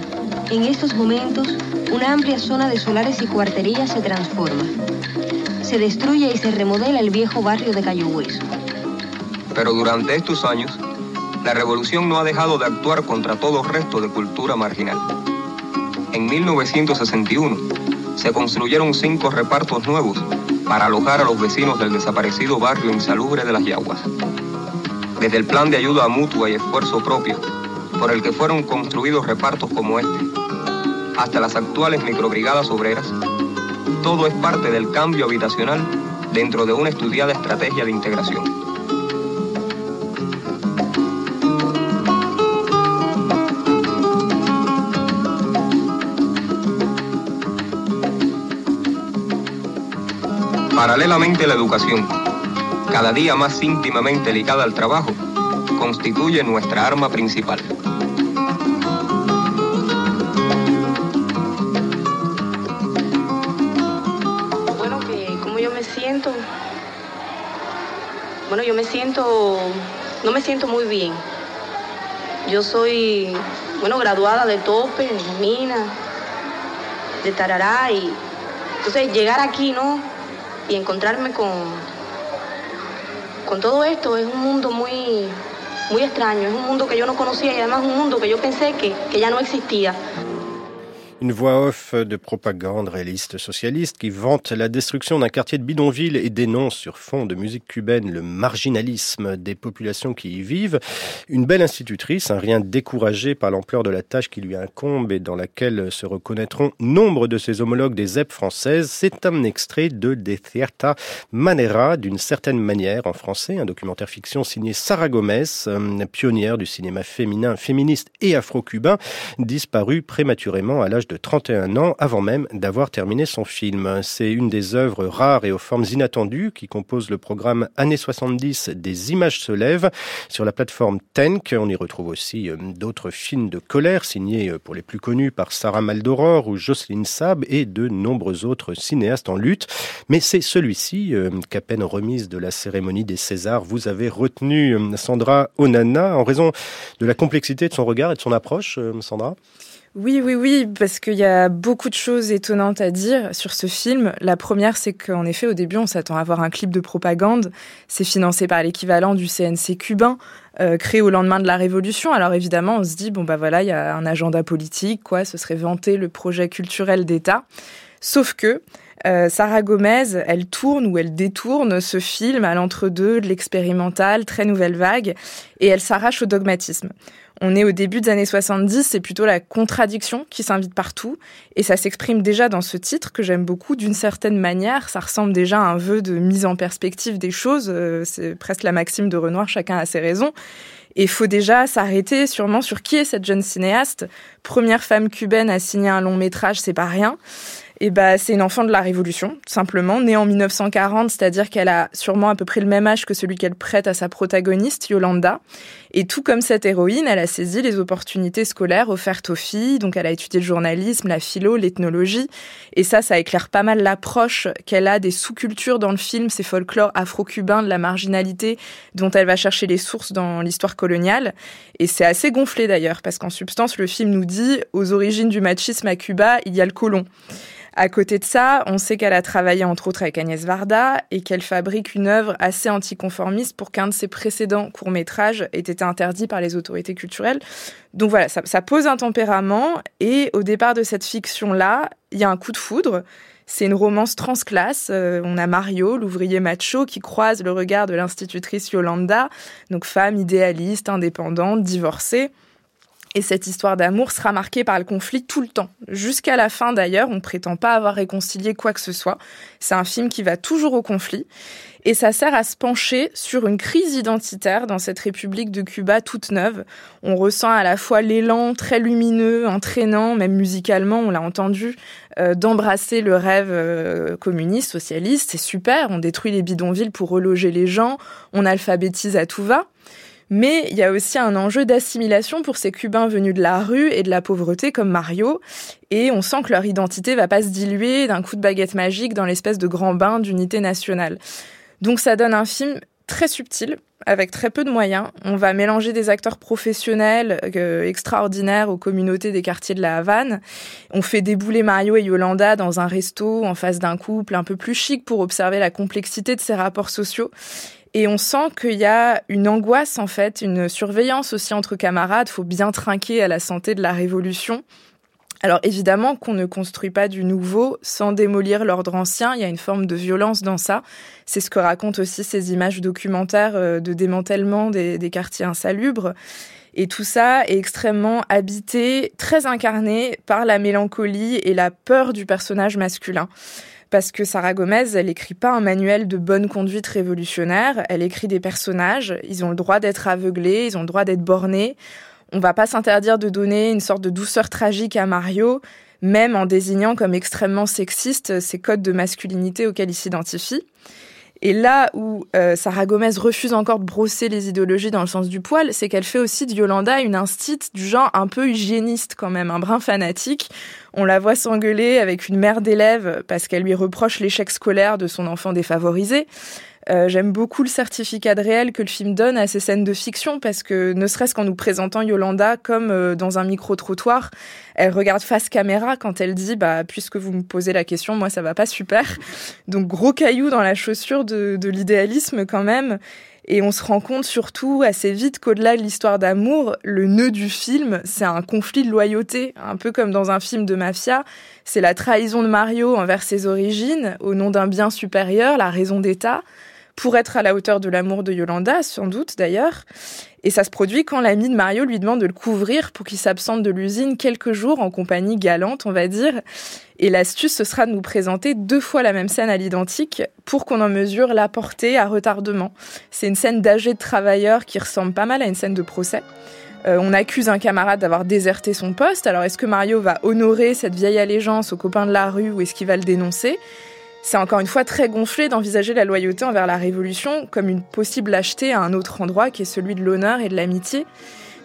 en estos momentos, una amplia zona de solares y cuarterías se transforma. Se destruye y se remodela el viejo barrio de Cayo Hueso. Pero durante estos años, la revolución no ha dejado de actuar contra todo resto de cultura marginal. En 1961, se construyeron cinco repartos nuevos para alojar a los vecinos del desaparecido barrio insalubre de las Yaguas. Desde el plan de ayuda mutua y esfuerzo propio, por el que fueron construidos repartos como este, hasta las actuales microbrigadas obreras, todo es parte del cambio habitacional dentro de una estudiada estrategia de integración. Paralelamente la educación, cada día más íntimamente ligada al trabajo, constituye nuestra arma principal. Bueno, que como yo me siento, bueno, yo me siento, no me siento muy bien. Yo soy, bueno, graduada de tope, de mina, de tarará y entonces llegar aquí, ¿no? Y encontrarme con, con todo esto es un mundo muy, muy extraño, es un mundo que yo no conocía y además un mundo que yo pensé que, que ya no existía. Une voix off de propagande réaliste socialiste qui vante la destruction d'un quartier de bidonville et dénonce sur fond de musique cubaine le marginalisme des populations qui y vivent. Une belle institutrice, un rien découragé par l'ampleur de la tâche qui lui incombe et dans laquelle se reconnaîtront nombre de ses homologues des ZEP françaises. C'est un extrait de De Cierta Manera, d'une certaine manière en français, un documentaire fiction signé Sarah Gomez, euh, pionnière du cinéma féminin, féministe et afro-cubain, disparu prématurément à l'âge de 31 ans avant même d'avoir terminé son film. C'est une des œuvres rares et aux formes inattendues qui composent le programme Années 70 des images se lèvent sur la plateforme Tenk. On y retrouve aussi euh, d'autres films de colère signés euh, pour les plus connus par Sarah Maldoror ou Jocelyne Sab et de nombreux autres cinéastes en lutte. Mais c'est celui-ci euh, qu'à peine remise de la cérémonie des Césars, vous avez retenu Sandra Onana en raison de la complexité de son regard et de son approche, Sandra? Oui, oui, oui, parce qu'il y a beaucoup de choses étonnantes à dire sur ce film. La première, c'est qu'en effet, au début, on s'attend à voir un clip de propagande. C'est financé par l'équivalent du CNC cubain, euh, créé au lendemain de la Révolution. Alors évidemment, on se dit, bon, bah voilà, il y a un agenda politique, quoi, ce serait vanter le projet culturel d'État. Sauf que euh, Sarah Gomez, elle tourne ou elle détourne ce film à l'entre-deux de l'expérimental, très nouvelle vague, et elle s'arrache au dogmatisme. On est au début des années 70, c'est plutôt la contradiction qui s'invite partout, et ça s'exprime déjà dans ce titre que j'aime beaucoup d'une certaine manière. Ça ressemble déjà à un vœu de mise en perspective des choses, euh, c'est presque la maxime de Renoir, chacun a ses raisons. Et faut déjà s'arrêter sûrement sur qui est cette jeune cinéaste. Première femme cubaine à signer un long métrage, c'est pas rien. Et bah, c'est une enfant de la Révolution, simplement, née en 1940, c'est-à-dire qu'elle a sûrement à peu près le même âge que celui qu'elle prête à sa protagoniste, Yolanda. Et tout comme cette héroïne, elle a saisi les opportunités scolaires offertes aux filles. Donc, elle a étudié le journalisme, la philo, l'ethnologie. Et ça, ça éclaire pas mal l'approche qu'elle a des sous-cultures dans le film, ces folklores afro-cubains de la marginalité dont elle va chercher les sources dans l'histoire coloniale. Et c'est assez gonflé d'ailleurs, parce qu'en substance, le film nous dit, aux origines du machisme à Cuba, il y a le colon. À côté de ça, on sait qu'elle a travaillé entre autres avec Agnès Varda et qu'elle fabrique une œuvre assez anticonformiste pour qu'un de ses précédents courts-métrages ait été interdit par les autorités culturelles. Donc voilà, ça, pose un tempérament et au départ de cette fiction-là, il y a un coup de foudre. C'est une romance transclasse. Euh, on a Mario, l'ouvrier macho, qui croise le regard de l'institutrice Yolanda, donc femme idéaliste, indépendante, divorcée. Et cette histoire d'amour sera marquée par le conflit tout le temps. Jusqu'à la fin d'ailleurs, on ne prétend pas avoir réconcilié quoi que ce soit. C'est un film qui va toujours au conflit. Et ça sert à se pencher sur une crise identitaire dans cette République de Cuba toute neuve. On ressent à la fois l'élan très lumineux, entraînant, même musicalement, on l'a entendu, euh, d'embrasser le rêve euh, communiste, socialiste. C'est super, on détruit les bidonvilles pour reloger les gens, on alphabétise à tout va. Mais il y a aussi un enjeu d'assimilation pour ces Cubains venus de la rue et de la pauvreté comme Mario. Et on sent que leur identité va pas se diluer d'un coup de baguette magique dans l'espèce de grand bain d'unité nationale. Donc ça donne un film très subtil, avec très peu de moyens. On va mélanger des acteurs professionnels euh, extraordinaires aux communautés des quartiers de la Havane. On fait débouler Mario et Yolanda dans un resto en face d'un couple un peu plus chic pour observer la complexité de ces rapports sociaux. Et on sent qu'il y a une angoisse, en fait, une surveillance aussi entre camarades. Faut bien trinquer à la santé de la révolution. Alors évidemment qu'on ne construit pas du nouveau sans démolir l'ordre ancien, il y a une forme de violence dans ça. C'est ce que racontent aussi ces images documentaires euh, de démantèlement des, des quartiers insalubres. Et tout ça est extrêmement habité, très incarné par la mélancolie et la peur du personnage masculin parce que Sarah Gomez, elle écrit pas un manuel de bonne conduite révolutionnaire, elle écrit des personnages, ils ont le droit d'être aveuglés, ils ont le droit d'être bornés. On va pas s'interdire de donner une sorte de douceur tragique à Mario, même en désignant comme extrêmement sexiste ces codes de masculinité auxquels il s'identifie. Et là où euh, Sarah Gomez refuse encore de brosser les idéologies dans le sens du poil, c'est qu'elle fait aussi de Yolanda une instite du genre un peu hygiéniste quand même, un brin fanatique. On la voit s'engueuler avec une mère d'élève parce qu'elle lui reproche l'échec scolaire de son enfant défavorisé. Euh, j'aime beaucoup le certificat de réel que le film donne à ces scènes de fiction parce que ne serait-ce qu'en nous présentant Yolanda comme euh, dans un micro-trottoir, elle regarde face caméra quand elle dit bah puisque vous me posez la question, moi ça va pas super. Donc gros caillou dans la chaussure de, de l'idéalisme quand même. Et on se rend compte surtout assez vite qu'au-delà de l'histoire d'amour, le nœud du film, c'est un conflit de loyauté, un peu comme dans un film de mafia. C'est la trahison de Mario envers ses origines, au nom d'un bien supérieur, la raison d'État pour être à la hauteur de l'amour de Yolanda, sans doute d'ailleurs. Et ça se produit quand l'ami de Mario lui demande de le couvrir pour qu'il s'absente de l'usine quelques jours en compagnie galante, on va dire. Et l'astuce, ce sera de nous présenter deux fois la même scène à l'identique pour qu'on en mesure la portée à retardement. C'est une scène d'âgé de travailleur qui ressemble pas mal à une scène de procès. Euh, on accuse un camarade d'avoir déserté son poste. Alors est-ce que Mario va honorer cette vieille allégeance aux copains de la rue ou est-ce qu'il va le dénoncer? C'est encore une fois très gonflé d'envisager la loyauté envers la Révolution comme une possible lâcheté à un autre endroit qui est celui de l'honneur et de l'amitié.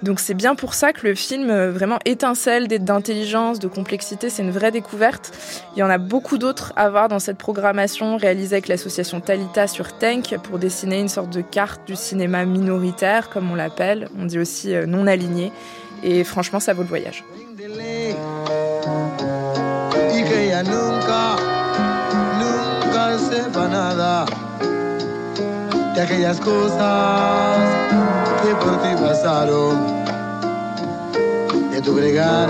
Donc c'est bien pour ça que le film euh, vraiment étincelle d'intelligence, de complexité, c'est une vraie découverte. Il y en a beaucoup d'autres à voir dans cette programmation réalisée avec l'association Talita sur Tank pour dessiner une sorte de carte du cinéma minoritaire, comme on l'appelle, on dit aussi euh, non aligné. Et franchement, ça vaut le voyage. Sepa nada de aquellas cosas que por ti pasaron, de tu bregar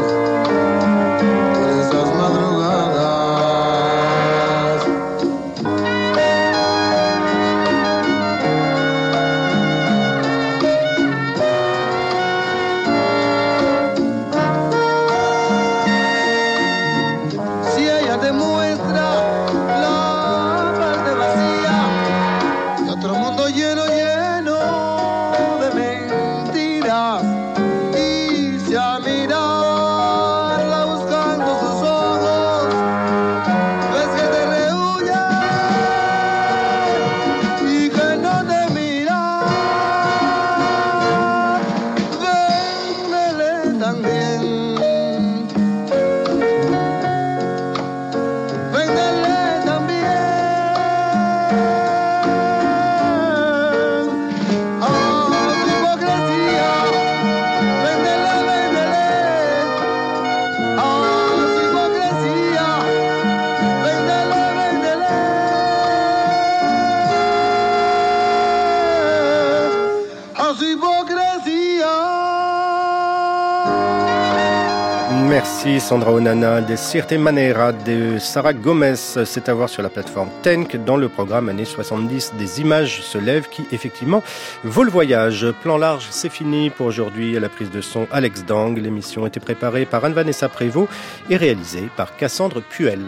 Sandra Onana, des Cirte Manera de Sarah Gomez. C'est à voir sur la plateforme Tenk dans le programme années 70 des images se lèvent qui effectivement vaut le voyage. Plan large, c'est fini pour aujourd'hui à la prise de son Alex Dang. L'émission était préparée par Anne-Vanessa Prévost et réalisée par Cassandre Puel.